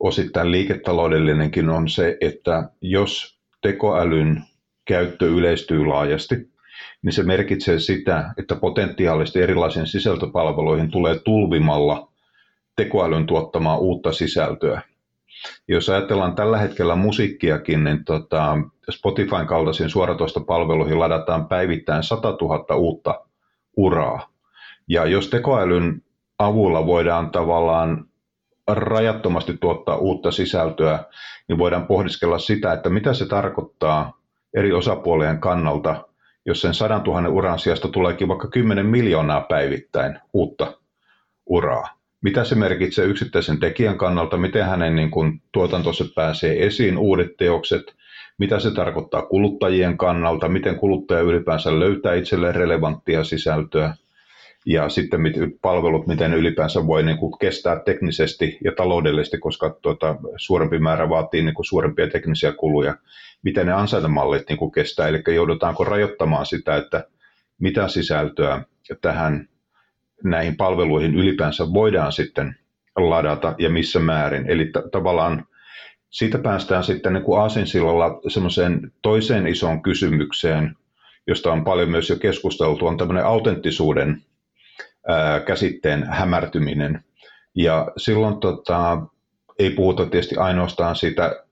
osittain liiketaloudellinenkin on se, että jos tekoälyn käyttö yleistyy laajasti, niin se merkitsee sitä, että potentiaalisesti erilaisiin sisältöpalveluihin tulee tulvimalla tekoälyn tuottamaa uutta sisältöä. Jos ajatellaan tällä hetkellä musiikkiakin, niin tota, Spotifyn kaltaisiin suoratoistopalveluihin ladataan päivittäin 100 000 uutta uraa. Ja jos tekoälyn avulla voidaan tavallaan rajattomasti tuottaa uutta sisältöä, niin voidaan pohdiskella sitä, että mitä se tarkoittaa eri osapuolien kannalta, jos sen 100 000 uran sijasta tuleekin vaikka 10 miljoonaa päivittäin uutta uraa. Mitä se merkitsee yksittäisen tekijän kannalta, miten hänen niin kuin, tuotantossa pääsee esiin? Uudet teokset, mitä se tarkoittaa kuluttajien kannalta, miten kuluttaja ylipäänsä löytää itselleen relevanttia sisältöä – ja sitten mit, palvelut, miten ylipäänsä voi niin kuin kestää teknisesti ja taloudellisesti, koska tuota, suurempi määrä vaatii niin kuin suurempia teknisiä kuluja, miten ne ansaintamallit niin kuin kestää, eli joudutaanko rajoittamaan sitä, että mitä sisältöä tähän näihin palveluihin ylipäänsä voidaan sitten ladata ja missä määrin. Eli t- tavallaan siitä päästään sitten niin kuin aasinsillalla semmoiseen toiseen isoon kysymykseen, josta on paljon myös jo keskusteltu, on tämmöinen autenttisuuden käsitteen hämärtyminen. Ja silloin tota, ei puhuta tietysti ainoastaan siitä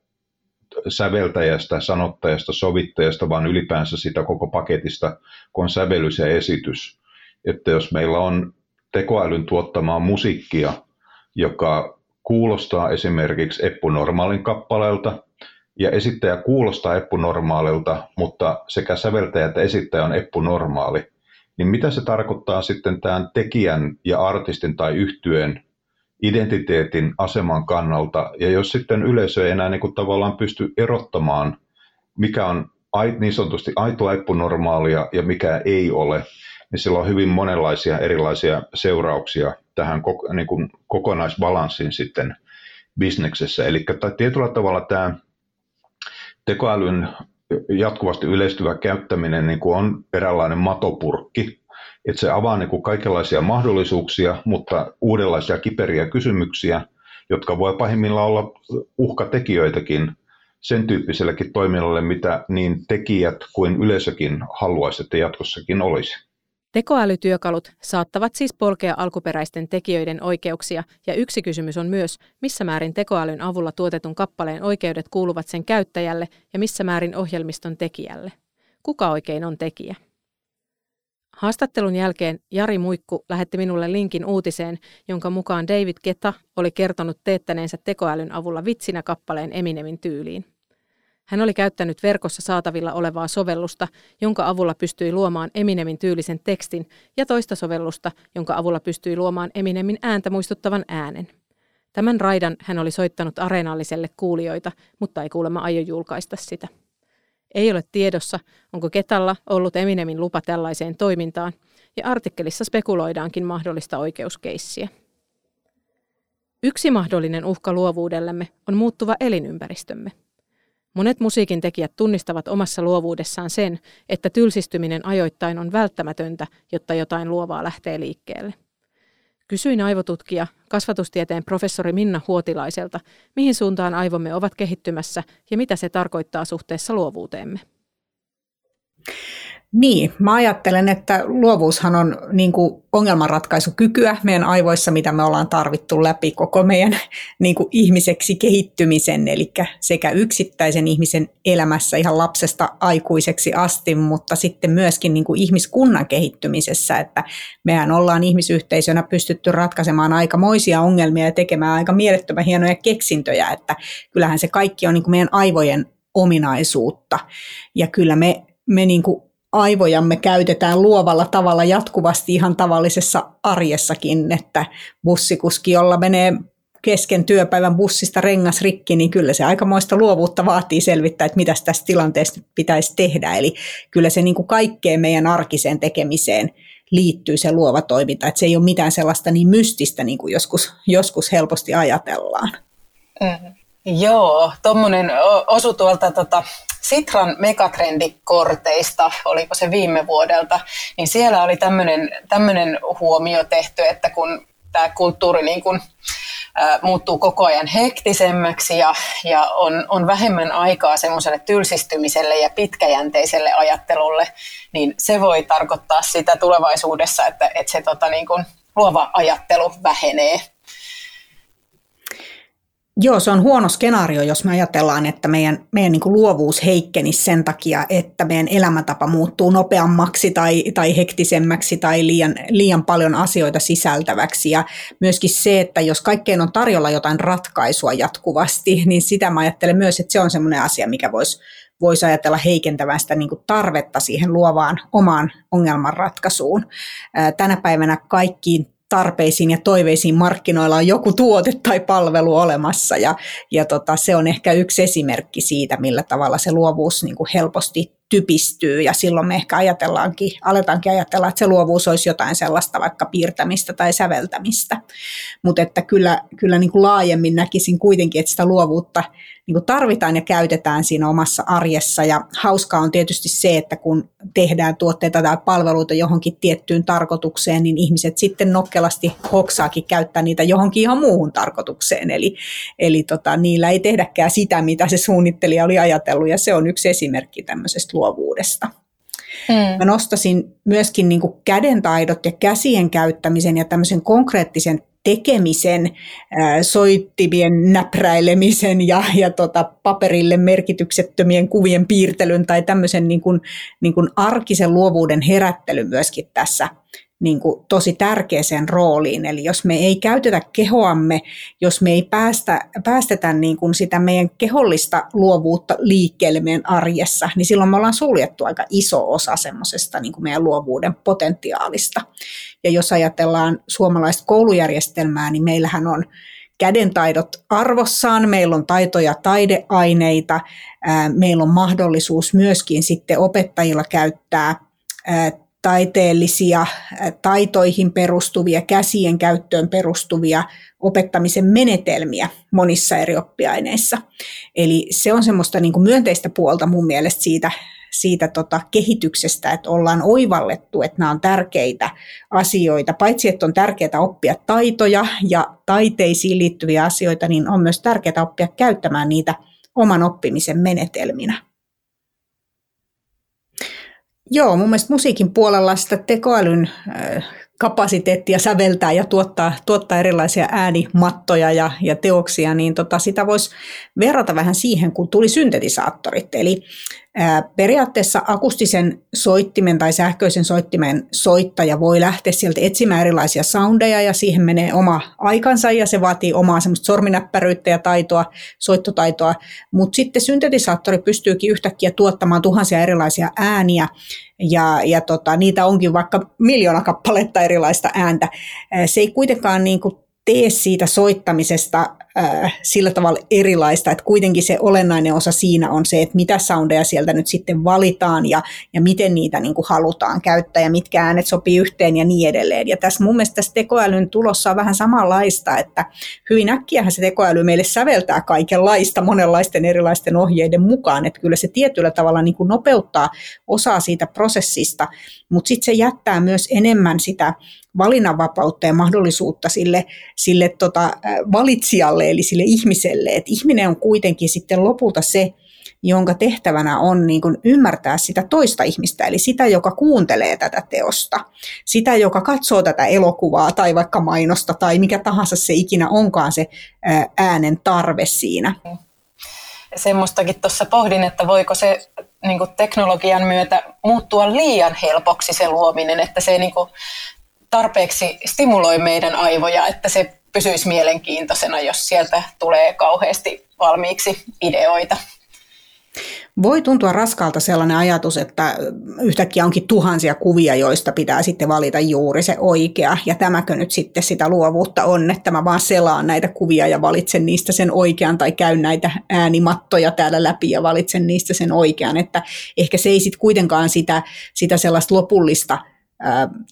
säveltäjästä, sanottajasta, sovittajasta, vaan ylipäänsä sitä koko paketista, kun on sävellys ja esitys. Että jos meillä on tekoälyn tuottamaa musiikkia, joka kuulostaa esimerkiksi Eppu Normaalin kappaleelta, ja esittäjä kuulostaa Eppu Normaalilta, mutta sekä säveltäjä että esittäjä on Eppu Normaali, niin mitä se tarkoittaa sitten tämän tekijän ja artistin tai yhtyeen identiteetin aseman kannalta, ja jos sitten yleisö ei enää niin kuin tavallaan pysty erottamaan, mikä on niin sanotusti aitoa epunormaalia ja mikä ei ole, niin sillä on hyvin monenlaisia erilaisia seurauksia tähän niin kuin kokonaisbalanssiin sitten bisneksessä. Eli tietyllä tavalla tämä tekoälyn jatkuvasti yleistyvä käyttäminen niin kuin on eräänlainen matopurkki, että se avaa niin kuin kaikenlaisia mahdollisuuksia, mutta uudenlaisia kiperiä kysymyksiä, jotka voi pahimmillaan olla uhkatekijöitäkin sen tyyppisellekin toiminnalle, mitä niin tekijät kuin yleisökin haluaisi, että jatkossakin olisi. Tekoälytyökalut saattavat siis polkea alkuperäisten tekijöiden oikeuksia, ja yksi kysymys on myös, missä määrin tekoälyn avulla tuotetun kappaleen oikeudet kuuluvat sen käyttäjälle ja missä määrin ohjelmiston tekijälle. Kuka oikein on tekijä? Haastattelun jälkeen Jari Muikku lähetti minulle linkin uutiseen, jonka mukaan David Keta oli kertonut teettäneensä tekoälyn avulla vitsinä kappaleen Eminemin tyyliin. Hän oli käyttänyt verkossa saatavilla olevaa sovellusta, jonka avulla pystyi luomaan Eminemin tyylisen tekstin, ja toista sovellusta, jonka avulla pystyi luomaan Eminemin ääntä muistuttavan äänen. Tämän raidan hän oli soittanut areenalliselle kuulijoita, mutta ei kuulemma aio julkaista sitä. Ei ole tiedossa, onko Ketalla ollut Eminemin lupa tällaiseen toimintaan, ja artikkelissa spekuloidaankin mahdollista oikeuskeissiä. Yksi mahdollinen uhka luovuudellemme on muuttuva elinympäristömme. Monet musiikin tekijät tunnistavat omassa luovuudessaan sen, että tylsistyminen ajoittain on välttämätöntä, jotta jotain luovaa lähtee liikkeelle. Kysyin aivotutkija, kasvatustieteen professori Minna Huotilaiselta, mihin suuntaan aivomme ovat kehittymässä ja mitä se tarkoittaa suhteessa luovuuteemme. Niin, mä ajattelen, että luovuushan on niin kuin ongelmanratkaisukykyä meidän aivoissa, mitä me ollaan tarvittu läpi koko meidän niin kuin ihmiseksi kehittymisen, eli sekä yksittäisen ihmisen elämässä ihan lapsesta aikuiseksi asti, mutta sitten myöskin niin kuin ihmiskunnan kehittymisessä, että mehän ollaan ihmisyhteisönä pystytty ratkaisemaan aikamoisia ongelmia ja tekemään aika mielettömän hienoja keksintöjä, että kyllähän se kaikki on niin kuin meidän aivojen ominaisuutta, ja kyllä me, me niin kuin aivojamme käytetään luovalla tavalla jatkuvasti ihan tavallisessa arjessakin, että bussikuski, jolla menee kesken työpäivän bussista rengas rikki, niin kyllä se aikamoista luovuutta vaatii selvittää, että mitä tässä tilanteessa pitäisi tehdä. Eli kyllä se niin kuin kaikkeen meidän arkiseen tekemiseen liittyy se luova toiminta, että se ei ole mitään sellaista niin mystistä, niin kuin joskus, joskus helposti ajatellaan. Mm. Joo, tuommoinen osu tuolta tota, Sitran megatrendikorteista, oliko se viime vuodelta, niin siellä oli tämmöinen huomio tehty, että kun tämä kulttuuri niin kuin, ä, muuttuu koko ajan hektisemmäksi ja, ja on, on vähemmän aikaa semmoiselle tylsistymiselle ja pitkäjänteiselle ajattelulle, niin se voi tarkoittaa sitä tulevaisuudessa, että, että se tota, niin kuin, luova ajattelu vähenee. Joo, se on huono skenaario, jos me ajatellaan, että meidän, meidän niin kuin luovuus heikkenisi sen takia, että meidän elämäntapa muuttuu nopeammaksi tai, tai hektisemmäksi tai liian, liian paljon asioita sisältäväksi. Ja myöskin se, että jos kaikkeen on tarjolla jotain ratkaisua jatkuvasti, niin sitä mä ajattelen myös, että se on semmoinen asia, mikä voisi voisi ajatella heikentävän sitä niin tarvetta siihen luovaan omaan ongelmanratkaisuun. Tänä päivänä kaikkiin tarpeisiin ja toiveisiin markkinoilla on joku tuote tai palvelu olemassa ja, ja tota, se on ehkä yksi esimerkki siitä, millä tavalla se luovuus niin kuin helposti typistyy ja silloin me ehkä ajatellaankin, aletaankin ajatella, että se luovuus olisi jotain sellaista vaikka piirtämistä tai säveltämistä. Mutta että kyllä, kyllä niin kuin laajemmin näkisin kuitenkin, että sitä luovuutta niin kuin tarvitaan ja käytetään siinä omassa arjessa. Ja hauskaa on tietysti se, että kun tehdään tuotteita tai palveluita johonkin tiettyyn tarkoitukseen, niin ihmiset sitten nokkelasti hoksaakin käyttää niitä johonkin ihan muuhun tarkoitukseen. Eli, eli tota, niillä ei tehdäkään sitä, mitä se suunnittelija oli ajatellut, ja se on yksi esimerkki tämmöisestä luovuudesta. Mm. Mä nostasin myöskin niin kädentaidot ja käsien käyttämisen ja tämmöisen konkreettisen tekemisen, soittimien näpräilemisen ja, ja tota, paperille merkityksettömien kuvien piirtelyn tai tämmöisen niin kuin, niin kuin arkisen luovuuden herättely myöskin tässä niin kuin tosi tärkeäseen rooliin. Eli jos me ei käytetä kehoamme, jos me ei päästä, päästetä niin kuin sitä meidän kehollista luovuutta liikkeelle meidän arjessa, niin silloin me ollaan suljettu aika iso osa semmoisesta niin meidän luovuuden potentiaalista. Ja jos ajatellaan suomalaista koulujärjestelmää, niin meillähän on kädentaidot arvossaan, meillä on taito- ja taideaineita, meillä on mahdollisuus myöskin sitten opettajilla käyttää taiteellisia taitoihin perustuvia, käsien käyttöön perustuvia opettamisen menetelmiä monissa eri oppiaineissa. Eli se on semmoista niin kuin myönteistä puolta mun mielestä siitä, siitä tota kehityksestä, että ollaan oivallettu, että nämä on tärkeitä asioita. Paitsi, että on tärkeää oppia taitoja ja taiteisiin liittyviä asioita, niin on myös tärkeää oppia käyttämään niitä oman oppimisen menetelminä. Joo, mun mielestä musiikin puolella sitä tekoälyn kapasiteettia säveltää ja tuottaa, tuottaa erilaisia äänimattoja ja, ja teoksia, niin tota, sitä voisi verrata vähän siihen, kun tuli syntetisaattorit. Eli Periaatteessa akustisen soittimen tai sähköisen soittimen soittaja voi lähteä sieltä etsimään erilaisia soundeja ja siihen menee oma aikansa ja se vaatii omaa semmoista sorminäppäryyttä ja taitoa, soittotaitoa, mutta sitten syntetisaattori pystyykin yhtäkkiä tuottamaan tuhansia erilaisia ääniä ja, ja tota, niitä onkin vaikka miljoona kappaletta erilaista ääntä. Se ei kuitenkaan niin kuin tee siitä soittamisesta sillä tavalla erilaista, että kuitenkin se olennainen osa siinä on se, että mitä soundeja sieltä nyt sitten valitaan ja, ja miten niitä niin kuin halutaan käyttää ja mitkä äänet sopii yhteen ja niin edelleen. Ja tässä mun mielestä tässä tekoälyn tulossa on vähän samanlaista, että hyvin äkkiähän se tekoäly meille säveltää kaikenlaista monenlaisten erilaisten ohjeiden mukaan, että kyllä se tietyllä tavalla niin kuin nopeuttaa osaa siitä prosessista, mutta sitten se jättää myös enemmän sitä valinnanvapautta ja mahdollisuutta sille, sille tota, valitsijalle, eli sille ihmiselle. Et ihminen on kuitenkin sitten lopulta se, jonka tehtävänä on niin kuin ymmärtää sitä toista ihmistä, eli sitä, joka kuuntelee tätä teosta, sitä, joka katsoo tätä elokuvaa tai vaikka mainosta tai mikä tahansa se ikinä onkaan se äänen tarve siinä. Semmoistakin tuossa pohdin, että voiko se niin kuin teknologian myötä muuttua liian helpoksi se luominen, että se niin kuin tarpeeksi stimuloi meidän aivoja, että se pysyisi mielenkiintoisena, jos sieltä tulee kauheasti valmiiksi ideoita. Voi tuntua raskalta sellainen ajatus, että yhtäkkiä onkin tuhansia kuvia, joista pitää sitten valita juuri se oikea. Ja tämäkö nyt sitten sitä luovuutta on, että mä vaan selaan näitä kuvia ja valitsen niistä sen oikean tai käyn näitä äänimattoja täällä läpi ja valitsen niistä sen oikean. Että ehkä se ei sitten kuitenkaan sitä, sitä sellaista lopullista –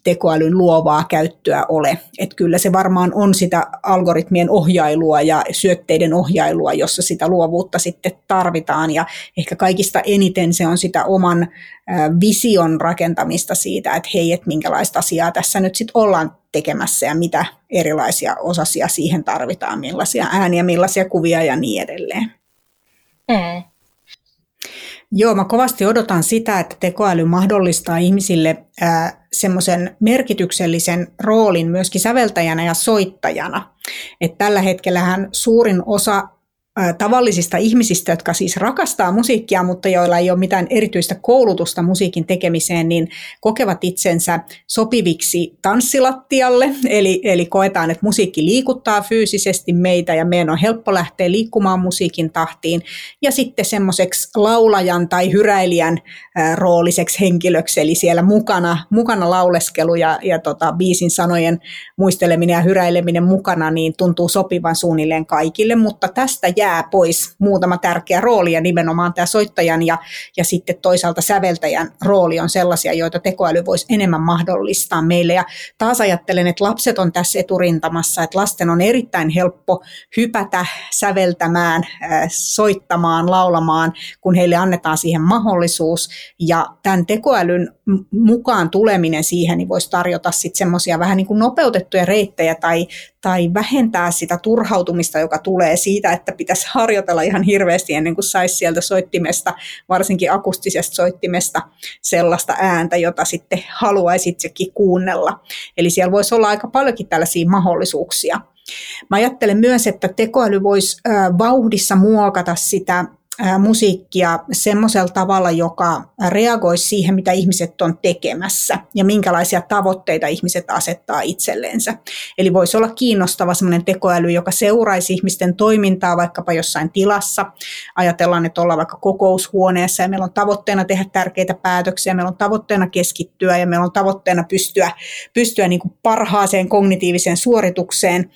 tekoälyn luovaa käyttöä ole. Että kyllä se varmaan on sitä algoritmien ohjailua ja syötteiden ohjailua, jossa sitä luovuutta sitten tarvitaan. Ja ehkä kaikista eniten se on sitä oman vision rakentamista siitä, että hei, että minkälaista asiaa tässä nyt sitten ollaan tekemässä ja mitä erilaisia osasia siihen tarvitaan, millaisia ääniä, millaisia kuvia ja niin edelleen. Mm. Joo, mä kovasti odotan sitä, että tekoäly mahdollistaa ihmisille semmoisen merkityksellisen roolin myöskin säveltäjänä ja soittajana. Et tällä hetkellähän suurin osa tavallisista ihmisistä, jotka siis rakastaa musiikkia, mutta joilla ei ole mitään erityistä koulutusta musiikin tekemiseen, niin kokevat itsensä sopiviksi tanssilattialle, eli, eli koetaan, että musiikki liikuttaa fyysisesti meitä ja meidän on helppo lähteä liikkumaan musiikin tahtiin, ja sitten semmoiseksi laulajan tai hyräilijän rooliseksi henkilöksi, eli siellä mukana, mukana lauleskelu ja, ja tota, biisin sanojen muisteleminen ja hyräileminen mukana, niin tuntuu sopivan suunnilleen kaikille, mutta tästä jää pois muutama tärkeä rooli ja nimenomaan tämä soittajan ja, ja sitten toisaalta säveltäjän rooli on sellaisia, joita tekoäly voisi enemmän mahdollistaa meille. Ja taas ajattelen, että lapset on tässä eturintamassa, että lasten on erittäin helppo hypätä säveltämään, soittamaan, laulamaan, kun heille annetaan siihen mahdollisuus. Ja tämän tekoälyn mukaan tuleminen siihen niin voisi tarjota sitten semmoisia vähän niin kuin nopeutettuja reittejä tai, tai vähentää sitä turhautumista, joka tulee siitä, että pitäisi harjoitella ihan hirveästi ennen kuin saisi sieltä soittimesta, varsinkin akustisesta soittimesta, sellaista ääntä, jota sitten haluaisi itsekin kuunnella. Eli siellä voisi olla aika paljonkin tällaisia mahdollisuuksia. Mä ajattelen myös, että tekoäly voisi vauhdissa muokata sitä musiikkia semmoisella tavalla, joka reagoisi siihen, mitä ihmiset on tekemässä ja minkälaisia tavoitteita ihmiset asettaa itsellensä. Eli voisi olla kiinnostava semmoinen tekoäly, joka seuraisi ihmisten toimintaa vaikkapa jossain tilassa. Ajatellaan, että ollaan vaikka kokoushuoneessa ja meillä on tavoitteena tehdä tärkeitä päätöksiä, meillä on tavoitteena keskittyä ja meillä on tavoitteena pystyä, pystyä niin kuin parhaaseen kognitiiviseen suoritukseen.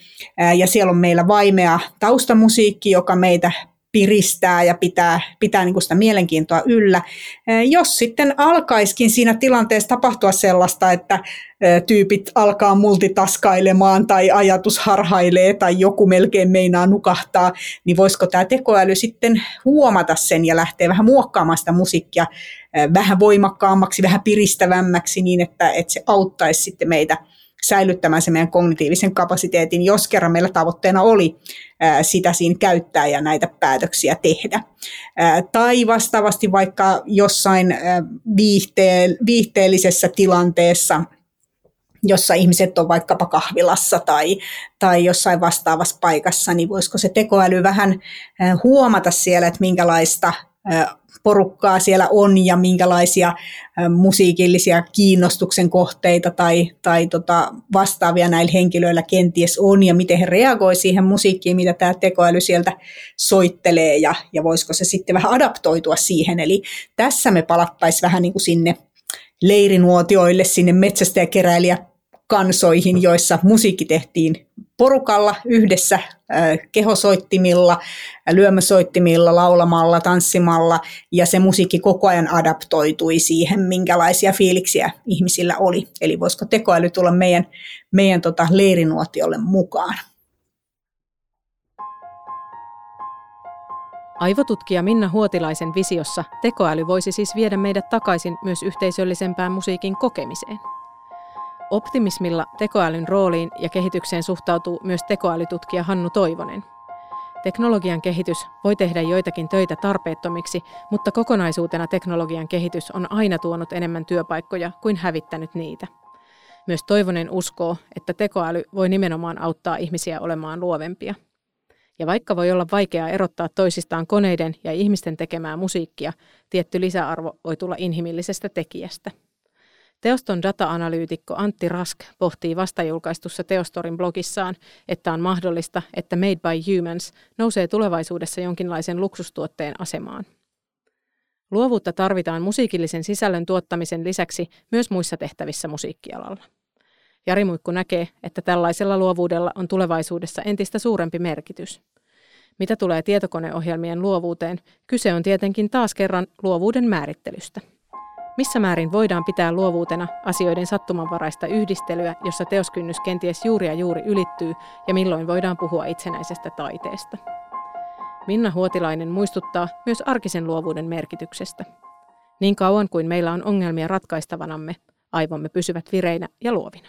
Ja siellä on meillä vaimea taustamusiikki, joka meitä piristää ja pitää, pitää niin kuin sitä mielenkiintoa yllä. Jos sitten alkaiskin siinä tilanteessa tapahtua sellaista, että tyypit alkaa multitaskailemaan tai ajatus harhailee tai joku melkein meinaa nukahtaa, niin voisiko tämä tekoäly sitten huomata sen ja lähteä vähän muokkaamaan sitä musiikkia vähän voimakkaammaksi, vähän piristävämmäksi niin, että, että se auttaisi sitten meitä säilyttämään se meidän kognitiivisen kapasiteetin, jos kerran meillä tavoitteena oli sitä siinä käyttää ja näitä päätöksiä tehdä. Tai vastaavasti vaikka jossain viihteellisessä tilanteessa, jossa ihmiset on vaikkapa kahvilassa tai, tai jossain vastaavassa paikassa, niin voisiko se tekoäly vähän huomata siellä, että minkälaista porukkaa siellä on ja minkälaisia musiikillisia kiinnostuksen kohteita tai, tai tota vastaavia näillä henkilöillä kenties on ja miten he reagoivat siihen musiikkiin, mitä tämä tekoäly sieltä soittelee ja, ja voisiko se sitten vähän adaptoitua siihen. Eli tässä me palattaisiin vähän niin kuin sinne leirinuotioille, sinne metsästäjäkeräilijä kansoihin, joissa musiikki tehtiin porukalla yhdessä kehosoittimilla, lyömösoittimilla, laulamalla, tanssimalla ja se musiikki koko ajan adaptoitui siihen, minkälaisia fiiliksiä ihmisillä oli. Eli voisiko tekoäly tulla meidän, meidän tota leirinuotiolle mukaan? Aivotutkija Minna Huotilaisen visiossa tekoäly voisi siis viedä meidät takaisin myös yhteisöllisempään musiikin kokemiseen. Optimismilla tekoälyn rooliin ja kehitykseen suhtautuu myös tekoälytutkija Hannu Toivonen. Teknologian kehitys voi tehdä joitakin töitä tarpeettomiksi, mutta kokonaisuutena teknologian kehitys on aina tuonut enemmän työpaikkoja kuin hävittänyt niitä. Myös Toivonen uskoo, että tekoäly voi nimenomaan auttaa ihmisiä olemaan luovempia. Ja vaikka voi olla vaikeaa erottaa toisistaan koneiden ja ihmisten tekemää musiikkia, tietty lisäarvo voi tulla inhimillisestä tekijästä. Teoston data-analyytikko Antti Rask pohtii vastajulkaistussa Teostorin blogissaan, että on mahdollista, että Made by Humans nousee tulevaisuudessa jonkinlaisen luksustuotteen asemaan. Luovuutta tarvitaan musiikillisen sisällön tuottamisen lisäksi myös muissa tehtävissä musiikkialalla. Jari Muikku näkee, että tällaisella luovuudella on tulevaisuudessa entistä suurempi merkitys. Mitä tulee tietokoneohjelmien luovuuteen, kyse on tietenkin taas kerran luovuuden määrittelystä. Missä määrin voidaan pitää luovuutena asioiden sattumanvaraista yhdistelyä, jossa teoskynnys kenties juuri ja juuri ylittyy, ja milloin voidaan puhua itsenäisestä taiteesta? Minna Huotilainen muistuttaa myös arkisen luovuuden merkityksestä. Niin kauan kuin meillä on ongelmia ratkaistavanamme, aivomme pysyvät vireinä ja luovina.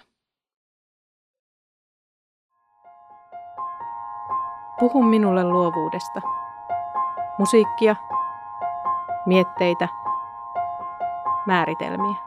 Puhu minulle luovuudesta. Musiikkia, mietteitä, määritelmiä.